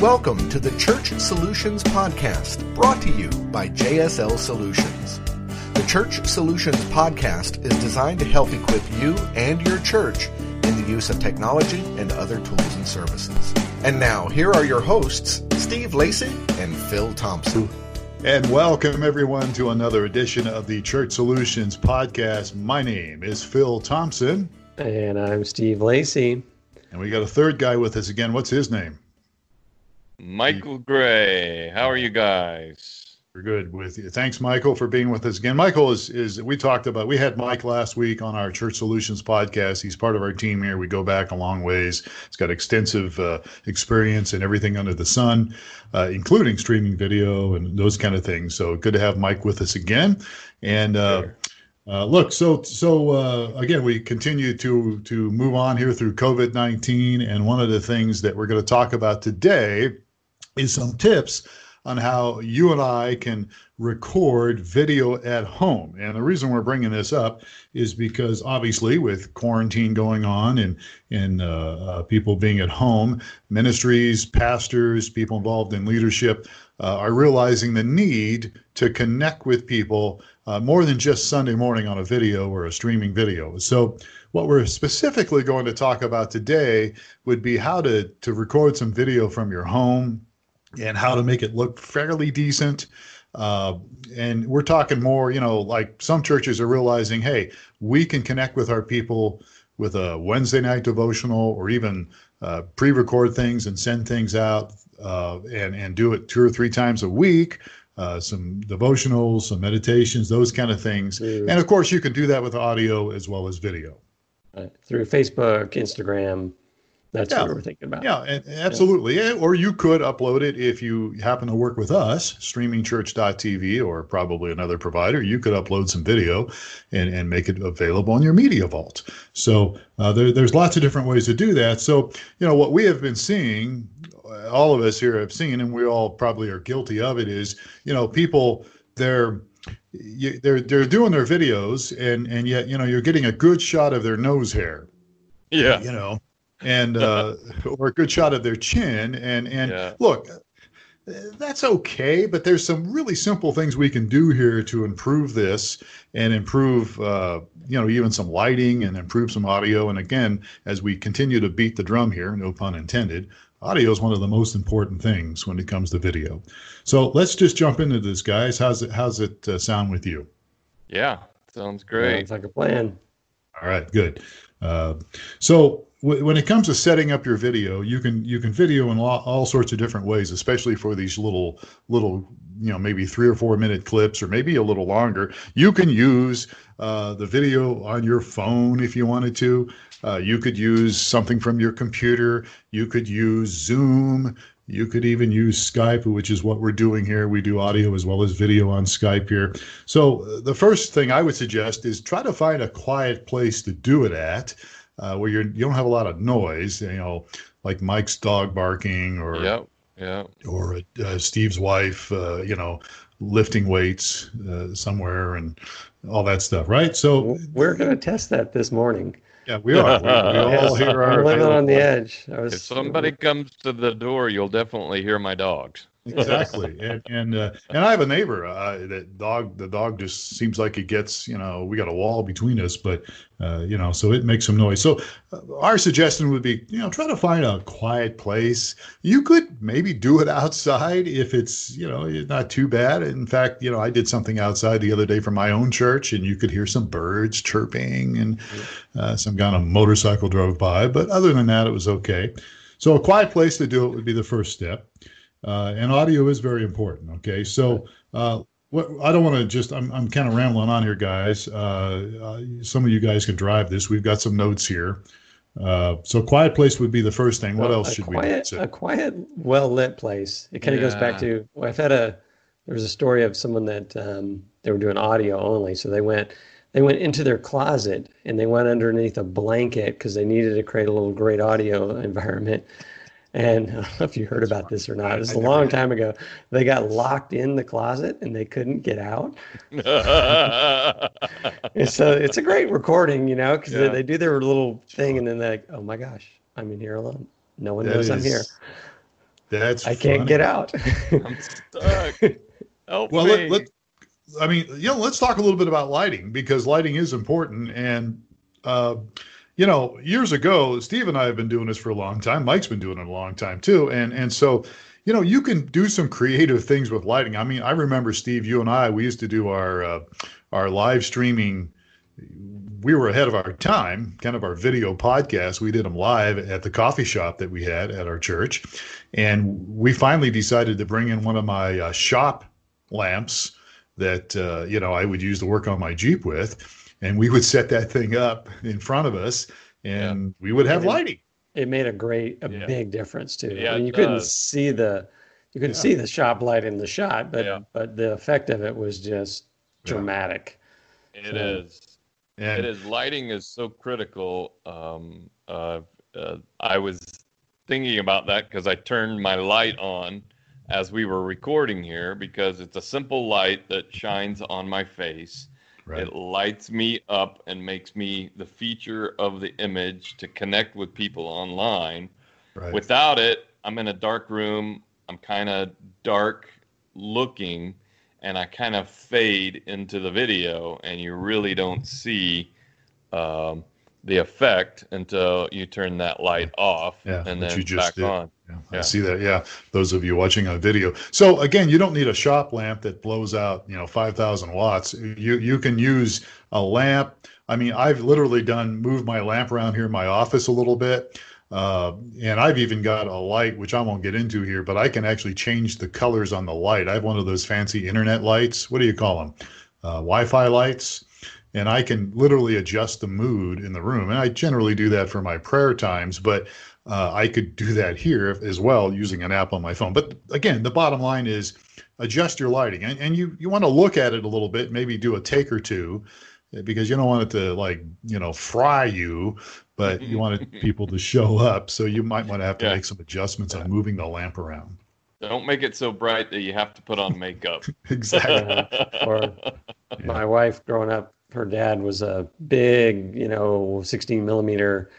Welcome to the Church Solutions Podcast, brought to you by JSL Solutions. The Church Solutions Podcast is designed to help equip you and your church in the use of technology and other tools and services. And now, here are your hosts, Steve Lacey and Phil Thompson. And welcome everyone to another edition of the Church Solutions Podcast. My name is Phil Thompson. And I'm Steve Lacey. And we got a third guy with us again. What's his name? Michael Gray. How are you guys? We're good with you. Thanks, Michael, for being with us again. Michael is is we talked about we had Mike last week on our Church Solutions podcast. He's part of our team here. We go back a long ways. He's got extensive uh, experience in everything under the sun, uh, including streaming video and those kind of things. So good to have Mike with us again. And uh, sure. Uh, look, so so uh, again, we continue to to move on here through COVID nineteen, and one of the things that we're going to talk about today is some tips on how you and I can record video at home. And the reason we're bringing this up is because obviously, with quarantine going on and and uh, uh, people being at home, ministries, pastors, people involved in leadership uh, are realizing the need to connect with people uh, more than just Sunday morning on a video or a streaming video. So. What we're specifically going to talk about today would be how to, to record some video from your home, and how to make it look fairly decent. Uh, and we're talking more, you know, like some churches are realizing, hey, we can connect with our people with a Wednesday night devotional or even uh, pre-record things and send things out uh, and and do it two or three times a week. Uh, some devotionals, some meditations, those kind of things, mm. and of course you can do that with audio as well as video. through Facebook, Instagram, that's yeah. what we're thinking about. Yeah, absolutely. Yeah. Or you could upload it if you happen to work with us, streamingchurch.tv or probably another provider. You could upload some video and, and make it available on your media vault. So uh, there, there's lots of different ways to do that. So, you know, what we have been seeing, all of us here have seen, and we all probably are guilty of it, is, you know, people, they're, you, they're they're doing their videos and and yet you know you're getting a good shot of their nose hair yeah you know and uh, or a good shot of their chin. And and yeah. look, that's okay, but there's some really simple things we can do here to improve this and improve, uh, you know, even some lighting and improve some audio. And again, as we continue to beat the drum here, no pun intended, audio is one of the most important things when it comes to video. So let's just jump into this, guys. How's it How's it uh, sound with you? Yeah, sounds great. Sounds like a plan. All right, good. Uh, so when it comes to setting up your video, you can you can video in all, all, sorts of different ways, especially for these little little you know maybe three or four minute clips or maybe a little longer. You can use uh, the video on your phone if you wanted to. Uh, you could use something from your computer. You could use Zoom. You could even use Skype, which is what we're doing here. We do audio as well as video on Skype here. So uh, the first thing I would suggest is try to find a quiet place to do it at uh, where you're you don't have a lot of noise, you know, like Mike's dog barking or yeah, yeah, or uh, Steve's wife, uh, you know, lifting weights uh, somewhere and all that stuff, right? So we're going to test that this morning. Yeah, we are. We, we all hear our. living on the edge. Was, if somebody comes to the door, you'll definitely hear my dogs exactly. And and uh, and i have a neighbor uh, that dog the dog just seems like it gets you know we got a wall between us but uh, you know so it makes some noise. So uh, our suggestion would be you know try to find a quiet place. You could maybe do it outside if it's you know not too bad. In fact you know i did something outside the other day for my own church and you could hear some birds chirping and uh, some kind of motorcycle drove by but other than that it was okay. So a quiet place to do it would be the first step uh, and audio is very important. Okay, so uh, what I don't want to just I'm I'm kind of rambling on here, guys. Uh, uh, some of you guys can drive this. We've got some notes here. Uh, so quiet place would be the first thing. What well, else should quiet, we? A quiet, well lit place. It kind of yeah. goes back to well, I've had a there was a story of someone that um, they were doing audio only, so they went they went into their closet and they went underneath a blanket because they needed to create a little great audio environment and I don't know if you heard about this or not. It was a long time ago. They got locked in the closet and they couldn't get out. so it's a great recording, you know, because yeah. they, they, do their little thing and then they're like, oh my gosh, I'm in here alone. No one that knows is, I'm here. That's I can't funny. get out. I'm stuck. Help Well, me. let, let, I mean, you know, let's talk a little bit about lighting because lighting is important. And, uh, you know, years ago, Steve and I have been doing this for a long time. Mike's been doing it a long time too. And, and so, you know, you can do some creative things with lighting. I mean, I remember Steve, you and I, we used to do our, uh, our live streaming. We were ahead of our time, kind of our video podcast. We did them live at the coffee shop that we had at our church. And we finally decided to bring in one of my uh, shop lamps that uh, you know I would use to work on my Jeep with, and we would set that thing up in front of us, and we would have Yeah. lighting. it made a great, a Yeah. big difference too. Yeah, I mean, you couldn't does. see the, you couldn't Yeah. see the shop light in the shot, but Yeah. but the effect of it was just Yeah. dramatic. It is. And It is. Lighting is so critical. Um, uh, uh, I was thinking about that because I turned my light on as we were recording here because it's a simple light that shines on my face. Right, It lights me up and makes me the feature of the image to connect with people online. right, Without it, I'm in a dark room. I'm kind of dark looking and I kind of fade into the video, and you really don't see um, the effect until you turn that light off Yeah, and then you just back did. on. Yeah, I see that. Yeah, those of you watching on video. So again, you don't need a shop lamp that blows out, you know, five thousand watts. You you can use a lamp. I mean, I've literally done moved my lamp around here in my office a little bit, uh, and I've even got a light which I won't get into here, but I can actually change the colors on the light. I have one of those fancy internet lights. What do you call them? Uh, Wi-Fi lights. And I can literally adjust the mood in the room. And I generally do that for my prayer times, but uh, I could do that here as well using an app on my phone. But again, the bottom line is adjust your lighting, and, and you you want to look at it a little bit, maybe do a take or two, uh, because you don't want it to like you know fry you, but you want it, people to show up. So you might want to have to Yeah. make some adjustments on moving the lamp around. Don't make it so bright that you have to put on makeup. Exactly. Or my wife growing up, her dad was a big, you know, 16 millimeter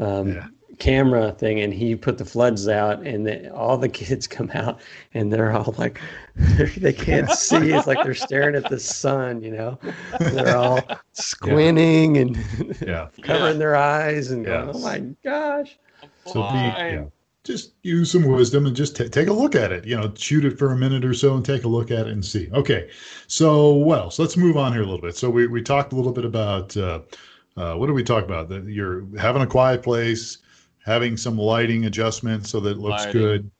um, Yeah. camera thing, and he put the floods out, and the, all the kids come out, and they're all like, they can't see. It's like they're staring at the sun, you know. They're all squinting and yeah. covering their eyes and going, "Oh my gosh!" So be, yeah, just use some wisdom and just ta take a look at it. You know, shoot it for a minute or so and take a look at it and see. Okay, so what else? Let's move on here a little bit. So we, we talked a little bit about uh, uh, what did we talk about? That you're having a quiet place, having some lighting adjustments so that it looks Lighting. good.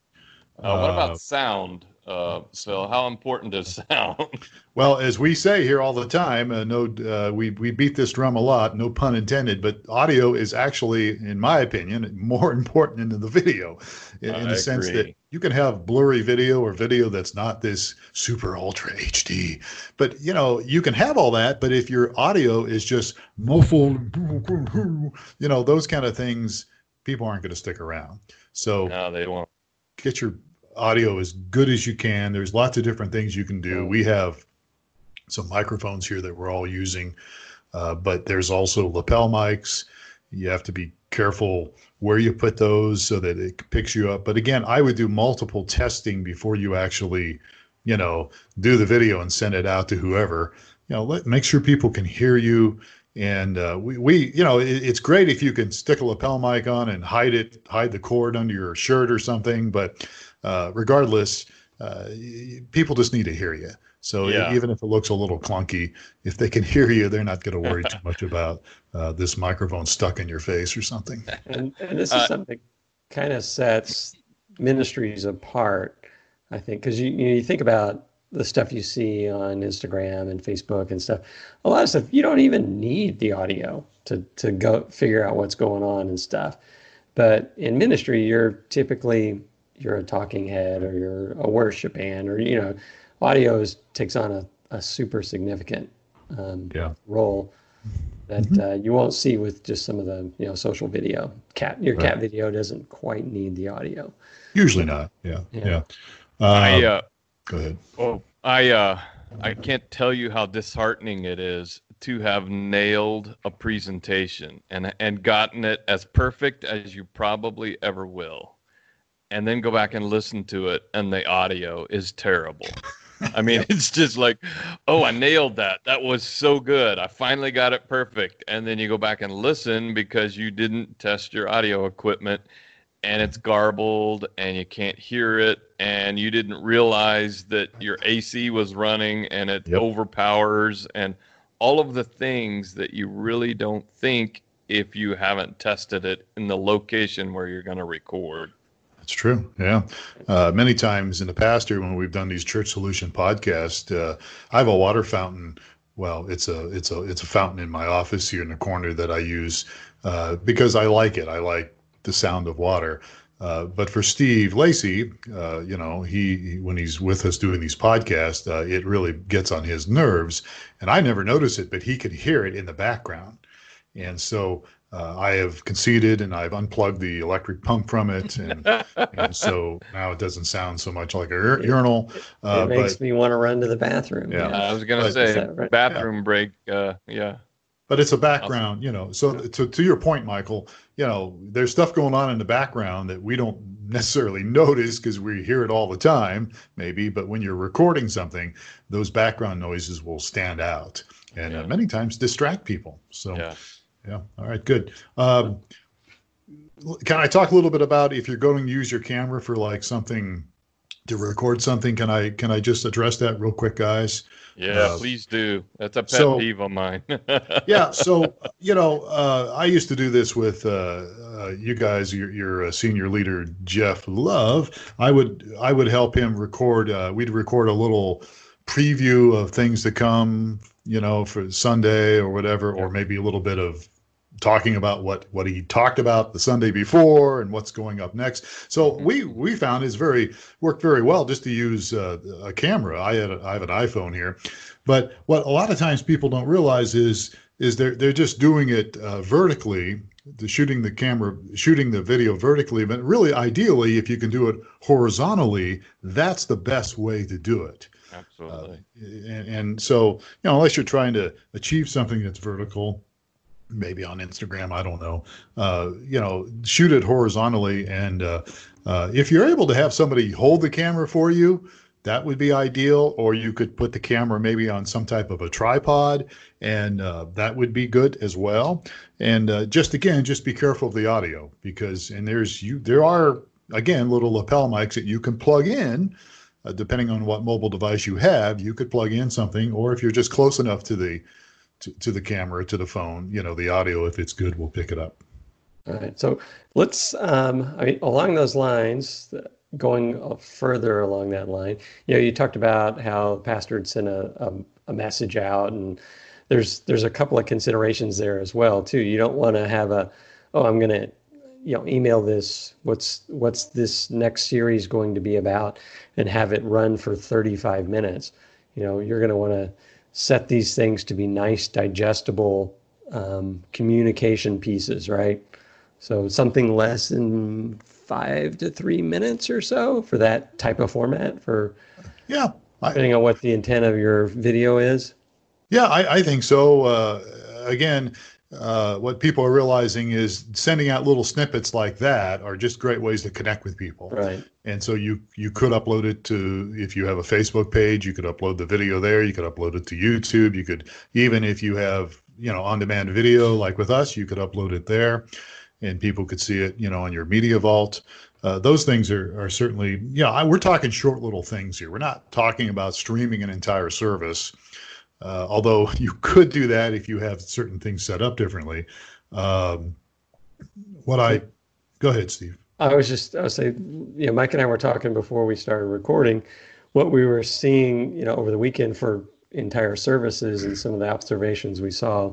Uh, what Uh, about sound, uh, Phil? How important is sound? Well, as we say here all the time, uh, no, uh, we we beat this drum a lot, no pun intended. But audio is actually, in my opinion, more important than the video, in, in the sense that you can have blurry video or video that's not this super ultra HD. But you know, you can have all that. But if your audio is just muffled, you know, those kind of things, people aren't going to stick around. So no, they won't. get your audio as good as you can. There's lots of different things you can do. We have some microphones here that we're all using, uh, but there's also lapel mics. You have to be careful where you put those so that it picks you up. But again, I would do multiple testing before you actually, you know, do the video and send it out to whoever. You know, let make sure people can hear you. And uh, we, we, you know, it, it's great if you can stick a lapel mic on and hide it, hide the cord under your shirt or something. But uh, regardless, uh, people just need to hear you. So Yeah. even if it looks a little clunky, if they can hear you, they're not going to worry too much about uh, this microphone stuck in your face or something. And, and this is Uh, something that kind of sets ministries apart, I think, because you, you think about the stuff you see on Instagram and Facebook and stuff. A lot of stuff you don't even need the audio to to go figure out what's going on and stuff. But in ministry, you're typically you're a talking head or you're a worship band or you know, audio is, takes on a, a super significant um, Yeah. role that uh, you won't see with just some of the you know social video. Cat your cat video doesn't quite need the audio. Usually not. Yeah. Yeah. Yeah. Uh, I uh, go ahead. oh, I uh, I can't tell you how disheartening it is to have nailed a presentation and and gotten it as perfect as you probably ever will, and then go back and listen to it, and the audio is terrible. I mean, it's just like, oh, I nailed that. That was so good. I finally got it perfect. And then you go back and listen because you didn't test your audio equipment and it's garbled and you can't hear it and you didn't realize that your AC was running and it yep. overpowers and all of the things that you really don't think if you haven't tested it in the location where you're going to record. That's true. Yeah. Uh, many times in the past here when we've done these church solution podcasts, uh, I have a water fountain. Well, it's a it's a it's a fountain in my office here in the corner that I use uh, because I like it. I like the sound of water. Uh, but for Steve Lacey, uh, you know, he, he, when he's with us doing these podcasts, uh, it really gets on his nerves, and I never notice it, but he can hear it in the background, and so uh, I have conceded and I've unplugged the electric pump from it, and, and so now it doesn't sound so much like a ur- urinal. Uh, it makes but, me want to run to the bathroom. Yeah, yeah. I was gonna say right? bathroom yeah. break. yeah but it's a background, you know. So to to your point, Michael, you know, there's stuff going on in the background that we don't necessarily notice because we hear it all the time, maybe. But when you're recording something, those background noises will stand out and uh, yeah. uh, many times distract people. So, yeah. All right, good. Um, can I talk a little bit about if you're going to use your camera for like something to record something? Can I can I just address that real quick, guys? Yeah, uh, please do. That's a pet so, peeve of mine. yeah, so you know, uh, I used to do this with uh, uh you guys. Your, your uh, senior leader Jeff Love. I would I would help him record. Uh, we'd record a little preview of things to come. You know, for Sunday or whatever, or maybe a little bit of talking about what what he talked about the Sunday before and what's going up next. So mm-hmm. we we found is very worked very well just to use uh, a camera. I had a, I have an iPhone here, but what a lot of times people don't realize is is they're they're just doing it uh, vertically. The shooting the camera, shooting the video vertically, but really, ideally, if you can do it horizontally, that's the best way to do it. Absolutely. Uh, and, and so, you know, unless you're trying to achieve something that's vertical, maybe on Instagram. I don't know. Uh, you know, shoot it horizontally, and uh, uh, if you're able to have somebody hold the camera for you, that would be ideal. Or you could put the camera maybe on some type of a tripod, and uh, that would be good as well. And uh, just again, just be careful of the audio because and there's you there are again little lapel mics that you can plug in. Uh, depending on what mobile device you have, you could plug in something, or if you're just close enough to the to, to the camera, to the phone. You know, the audio, if it's good, we'll pick it up. All right. So let's, um, I mean, along those lines, going further along that line, you know, you talked about how the pastor had sent a, a, a message out, and there's there's a couple of considerations there as well too. You don't want to have a, oh, I'm going to, you know, email this. What's what's this next series going to be about, and have it run for 35 minutes. You know, you're going to want to set these things to be nice, digestible um, communication pieces, right? So something less than five to three minutes or so for that type of format for yeah depending on what the intent of your video is yeah i, I think so uh, again uh, what people are realizing is sending out little snippets like that are just great ways to connect with people. Right. And so you you could upload it to if you have a Facebook page, you could upload the video there. You could upload it to YouTube. You could even if you have you know on-demand video like with us, you could upload it there, and people could see it you know on your media vault. Uh, those things are, are certainly, yeah, you know, we're talking short little things here. We're not talking about streaming an entire service. Uh, although you could do that if you have certain things set up differently. Um, what I go ahead, Steve. I was just I was saying, you know, Mike and I were talking before we started recording what we were seeing, you know, over the weekend for entire services and some of the observations we saw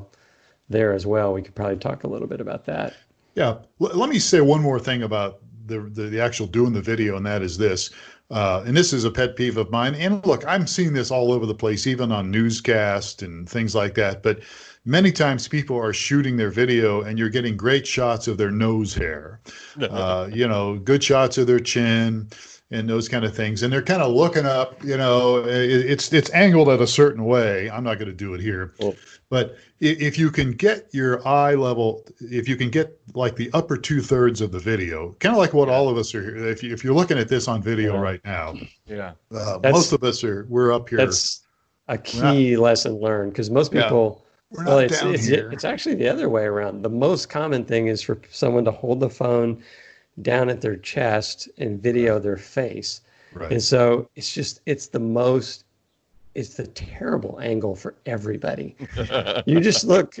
there as well. We could probably talk a little bit about that. Yeah, L- let me say one more thing about the, the the actual doing the video, and that is this. Uh, and this is a pet peeve of mine. And look, I'm seeing this all over the place, even on newscast and things like that. But many times people are shooting their video and you're getting great shots of their nose hair, uh, you know, good shots of their chin. And those kind of things, and they're kind of looking up. You know, it, it's it's angled at a certain way. I'm not going to do it here, Cool. but if you can get your eye level, if you can get like the upper two thirds of the video, kind of like what all of us are here. If you, if you're looking at this on video Yeah. right now, Yeah. uh, most of us are we're up here. That's a key lesson learned because most Yeah. people. we're not Well, it's down it's, here. it's actually the other way around. The most common thing is for someone to hold the phone down at their chest and video their face. right. And so it's just it's the most it's the terrible angle for everybody. you just look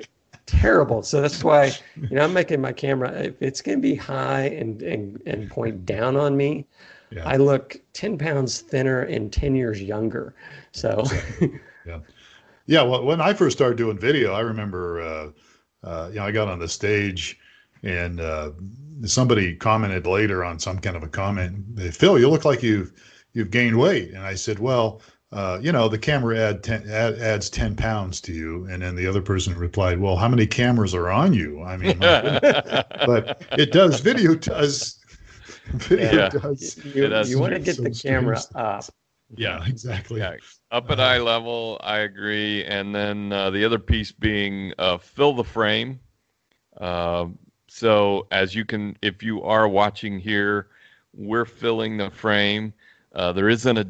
terrible. So that's why you know I'm making my camera if it's going to be high and and and point down on me. Yeah. I look 10 pounds thinner and 10 years younger. So Yeah. Yeah, well, when I first started doing video, I remember, uh, uh, you know, I got on the stage, and uh, somebody commented later on some kind of a comment, "Phil, you look like you've you've gained weight," and I said, "Well." Uh, you know, the camera add ten, add, adds 10 pounds to you. And then the other person replied, Well, how many cameras are on you? I mean, but it does, video does, video Yeah. does. you, It does you want to get some the camera up. Yeah, exactly. Yeah, up at eye level, I agree. And then uh, the other piece being uh, fill the frame. So as you can, if you are watching here, we're filling the frame. Uh, there isn't a,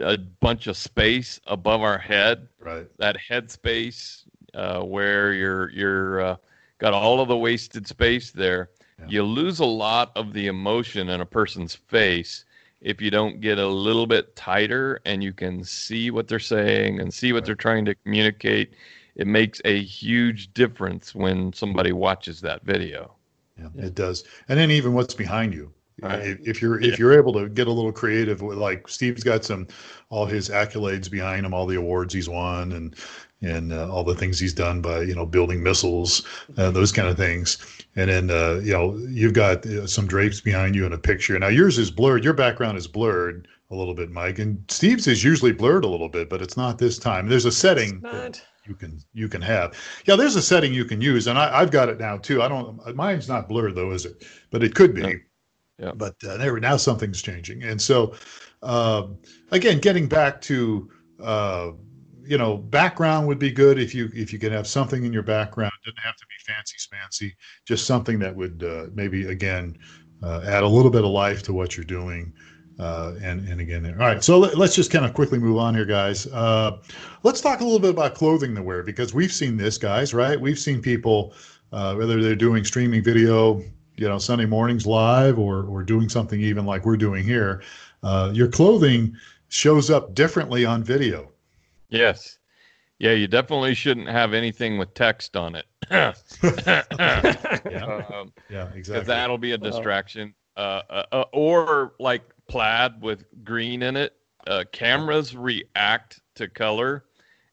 a bunch of space above our head. Right. That head space uh, where you're you're uh, got all of the wasted space there. Yeah. You lose a lot of the emotion in a person's face if you don't get a little bit tighter and you can see what they're saying and see what Right. they're trying to communicate. It makes a huge difference when somebody watches that video. Yeah, Yeah. it does. And then even what's behind you. Right. If, if you're if you're able to get a little creative, with like Steve's got some all his accolades behind him, all the awards he's won, and and uh, all the things he's done by you know building missiles, uh, those kind of things. And then uh, you know you've got uh, some drapes behind you in a picture. Now yours is blurred. Your background is blurred a little bit, Mike, and Steve's is usually blurred a little bit, but it's not this time. There's a setting. that- Not, you can you can have. Yeah, there's a setting you can use, and I, I've got it now too. I don't. Mine's not blurred though, is it? But it could be. Yeah. Yeah. But uh, there now something's changing, and so uh, again, getting back to uh, you know, background would be good if you if you could have something in your background. It doesn't have to be fancy smancy. Just something that would uh, maybe again uh, add a little bit of life to what you're doing. Uh, and and again there. All right, so let, us just kind of quickly move on here, guys. Uh, let's talk a little bit about clothing to wear because we've seen this, guys. Right? We've seen people uh, whether they're doing streaming video, you know, Sunday mornings live, or or doing something even like we're doing here. Uh, your clothing shows up differently on video. Yes. Yeah, you definitely shouldn't have anything with text on it. Yeah, Um, yeah, because exactly. that'll be a distraction. Uh, uh, uh, or like plaid with green in it. Uh, cameras react to color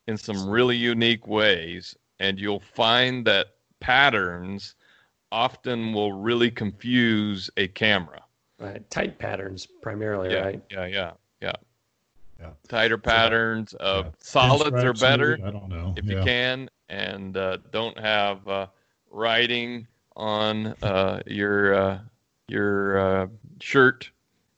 in some really unique ways, and you'll find that patterns often will really confuse a camera. right. Tight patterns primarily, Yeah, right? yeah, yeah, yeah. Yeah. Tighter patterns. Uh, yeah. Solids are better maybe? I don't know. if yeah. you can, and uh, don't have uh, writing on uh, your uh, your uh, shirt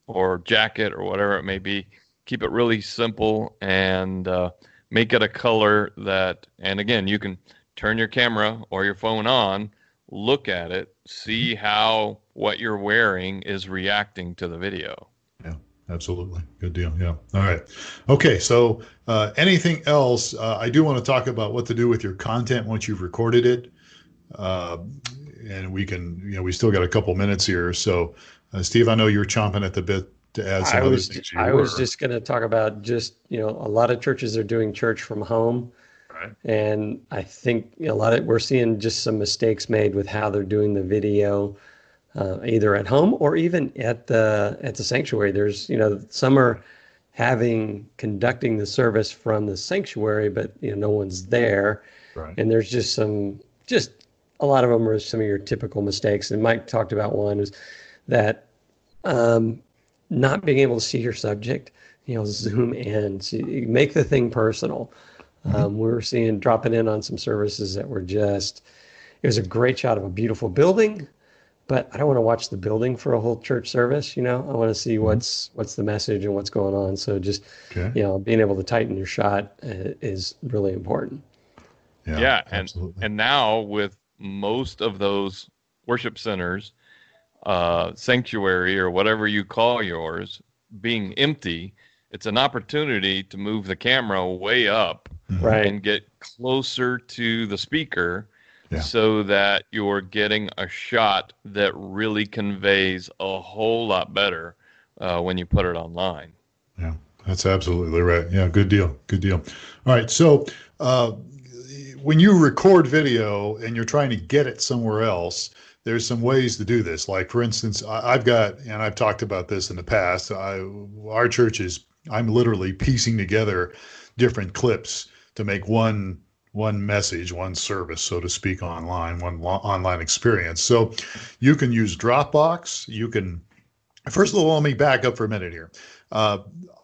or jacket or whatever it may be. Keep it really simple and uh, make it a color that. And again, you can turn your camera or your phone on, look at it, see how what you're wearing is reacting to the video. Yeah, absolutely. Good deal. Yeah. All right. Okay. So, uh, anything else? Uh, I do want to talk about what to do with your content once you've recorded it. Uh, and we can, you know, we still got a couple minutes here. So, uh, Steve, I know you're chomping at the bit to add some I other was things. I was just going to talk about just you know a lot of churches are doing church from home, Right. and I think a lot of we're seeing just some mistakes made with how they're doing the video, uh, either at home or even at the at the sanctuary. There's you know some are having conducting the service from the sanctuary, but you know no one's there, right. and there's just some just a lot of them are some of your typical mistakes. And Mike talked about one is that um, not being able to see your subject, you know, zoom in, so you make the thing personal. Um, we were seeing dropping in on some services that were just, it was a great shot of a beautiful building, but I don't want to watch the building for a whole church service. You know, I want to see mm-hmm. what's what's the message and what's going on. So just okay. you know, being able to tighten your shot uh, is really important. Yeah, yeah and and now with most of those worship centers, uh, sanctuary or whatever you call yours, being empty, it's an opportunity to move the camera way up mm-hmm. right. and get closer to the speaker yeah. so that you're getting a shot that really conveys a whole lot better uh, when you put it online. Yeah, that's absolutely right. Yeah, good deal. Good deal. All right. So, uh, when you record video and you're trying to get it somewhere else, there's some ways to do this. Like, for instance, I've got, and I've talked about this in the past, I, our church is, I'm literally piecing together different clips to make one one message, one service, so to speak, online, one lo- online experience. So you can use Dropbox. You can, first of all, let me back up for a minute here. Uh,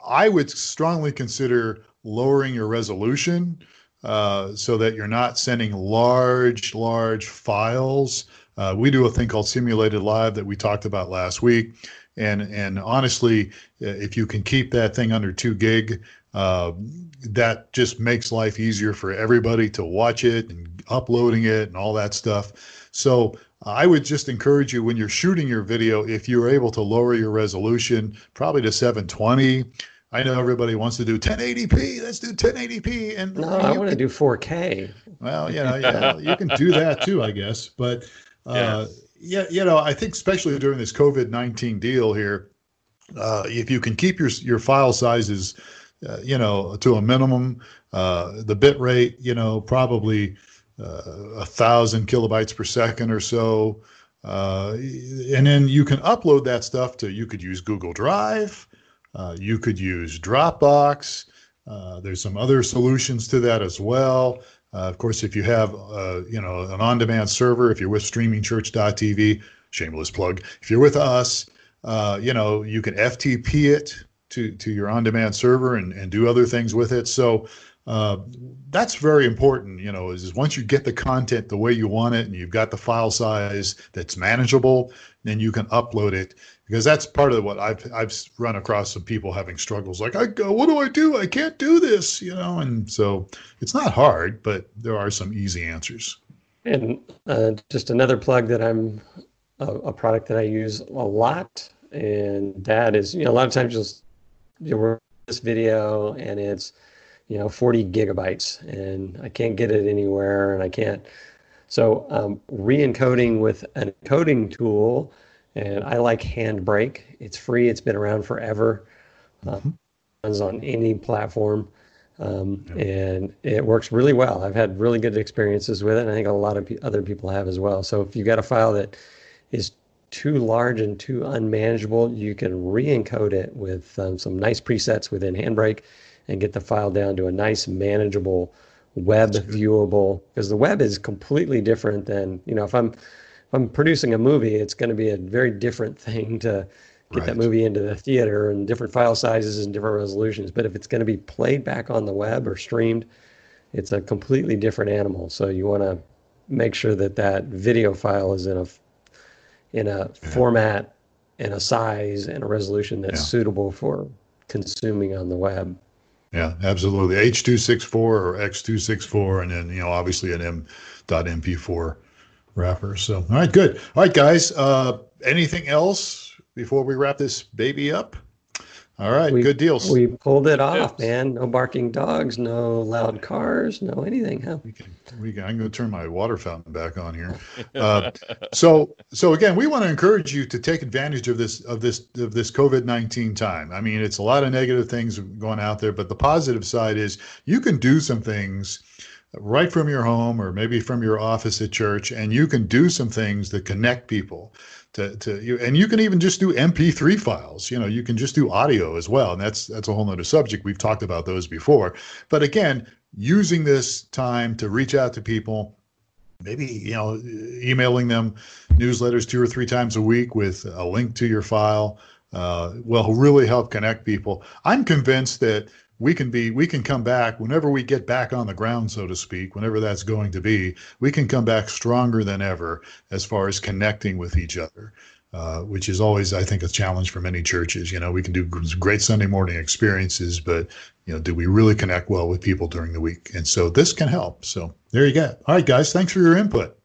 I would strongly consider lowering your resolution uh, so that you're not sending large, large files. Uh, we do a thing called Simulated Live that we talked about last week. And, and honestly, if you can keep that thing under two gig, uh, that just makes life easier for everybody to watch it and uploading it and all that stuff. So I would just encourage you when you're shooting your video, if you're able to lower your resolution, probably to 720. I know everybody wants to do 1080p. Let's do 1080p. And no, I want to do 4K. Well, you know, yeah, you can do that too, I guess. But uh, yeah. yeah, you know, I think especially during this COVID 19 deal here, uh, if you can keep your your file sizes uh, you know, to a minimum. Uh, the bit rate, you know, probably uh, a thousand kilobytes per second or so. Uh, and then you can upload that stuff to, you could use Google Drive, uh, you could use Dropbox. there's some other solutions to that as well. Uh, of course, if you have, uh, you know, an on-demand server, if you're with streamingchurch.tv, shameless plug. If you're with us, uh, you know, you can FTP it to to your on-demand server and, and do other things with it. So uh, that's very important. You know, is, is once you get the content the way you want it and you've got the file size that's manageable, then you can upload it because that's part of what I've I've run across some people having struggles like I go, what do I do? I can't do this, you know. And so it's not hard, but there are some easy answers. And uh, just another plug that I'm a, a product that I use a lot, and that is you know a lot of times you'll you know, this video and it's you know 40 gigabytes and I can't get it anywhere and I can't. So um, re-encoding with an encoding tool and I like Handbrake. It's free. It's been around forever. Uh, mm-hmm. runs on any platform um, yeah. and it works really well. I've had really good experiences with it and I think a lot of p- other people have as well. So if you've got a file that is too large and too unmanageable, you can re-encode it with um, some nice presets within Handbrake and get the file down to a nice manageable web viewable because the web is completely different than you know if i'm if i'm producing a movie it's going to be a very different thing to get right. that movie into the theater and different file sizes and different resolutions but if it's going to be played back on the web or streamed it's a completely different animal so you want to make sure that that video file is in a in a yeah. format and a size and a resolution that's yeah. suitable for consuming on the web. Yeah, absolutely. H264 or X264, and then, you know, obviously an M.MP4 wrapper. So, all right, good. All right, guys. Uh, anything else before we wrap this baby up? All right, we, good deals. We pulled it off, man. No barking dogs, no loud cars, no anything. Huh? We can, we can, I'm going to turn my water fountain back on here. Uh, so, so again, we want to encourage you to take advantage of this of this of this COVID nineteen time. I mean, it's a lot of negative things going out there, but the positive side is you can do some things right from your home or maybe from your office at church, and you can do some things that connect people to, to you. And you can even just do mp3 files. You know you can just do audio as well and that's that's a whole nother subject. We've talked about those before. But again using this time to reach out to people maybe you know emailing them newsletters two or three times a week with a link to your file uh, will really help connect people. I'm convinced that we can be we can come back whenever we get back on the ground so to speak whenever that's going to be we can come back stronger than ever as far as connecting with each other uh, which is always i think a challenge for many churches. You know we can do great sunday morning experiences but you know do we really connect well with people during the week? And so this can help. So there you go. All right guys thanks for your input.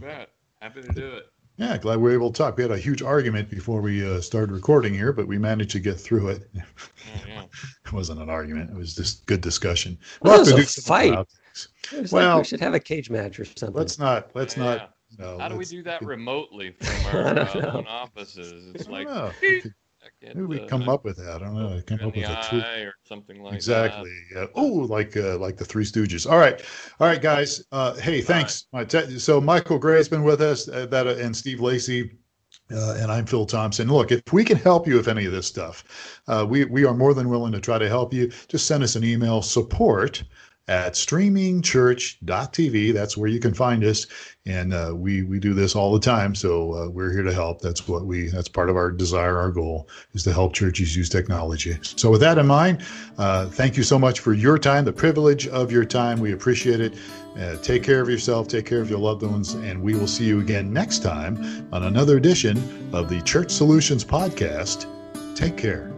Yeah happy to do it yeah, glad we were able to talk. We had a huge argument before we uh, started recording here, but we managed to get through it. Yeah, yeah. it wasn't an argument; it was just good discussion. Well, We'll it was a fight. It was Well- like we should have a cage match or something. Let's not. Let's Yeah, not. No, How do we let's- do that could- remotely from our uh, own offices? It's I like don't know. We could- get, Maybe we uh, come up with that. I don't know. Come up with a truth. or something like exactly. Yeah. Oh, like uh, like the Three Stooges. All right, all right, guys. Uh, hey, thanks. Te- so Michael Gray's been with us. Uh, that uh, and Steve Lacey. Uh, and I'm Phil Thompson. Look, if we can help you with any of this stuff, uh, we we are more than willing to try to help you. Just send us an email support at streamingchurch.tv. That's where you can find us, and uh, we we do this all the time. So uh, we're here to help. That's what we. That's part of our desire. Our goal is to help churches use technology. So with that in mind, uh, thank you so much for your time, the privilege of your time. We appreciate it. Uh, take care of yourself. Take care of your loved ones, and we will see you again next time on another edition of the Church Solutions Podcast. Take care.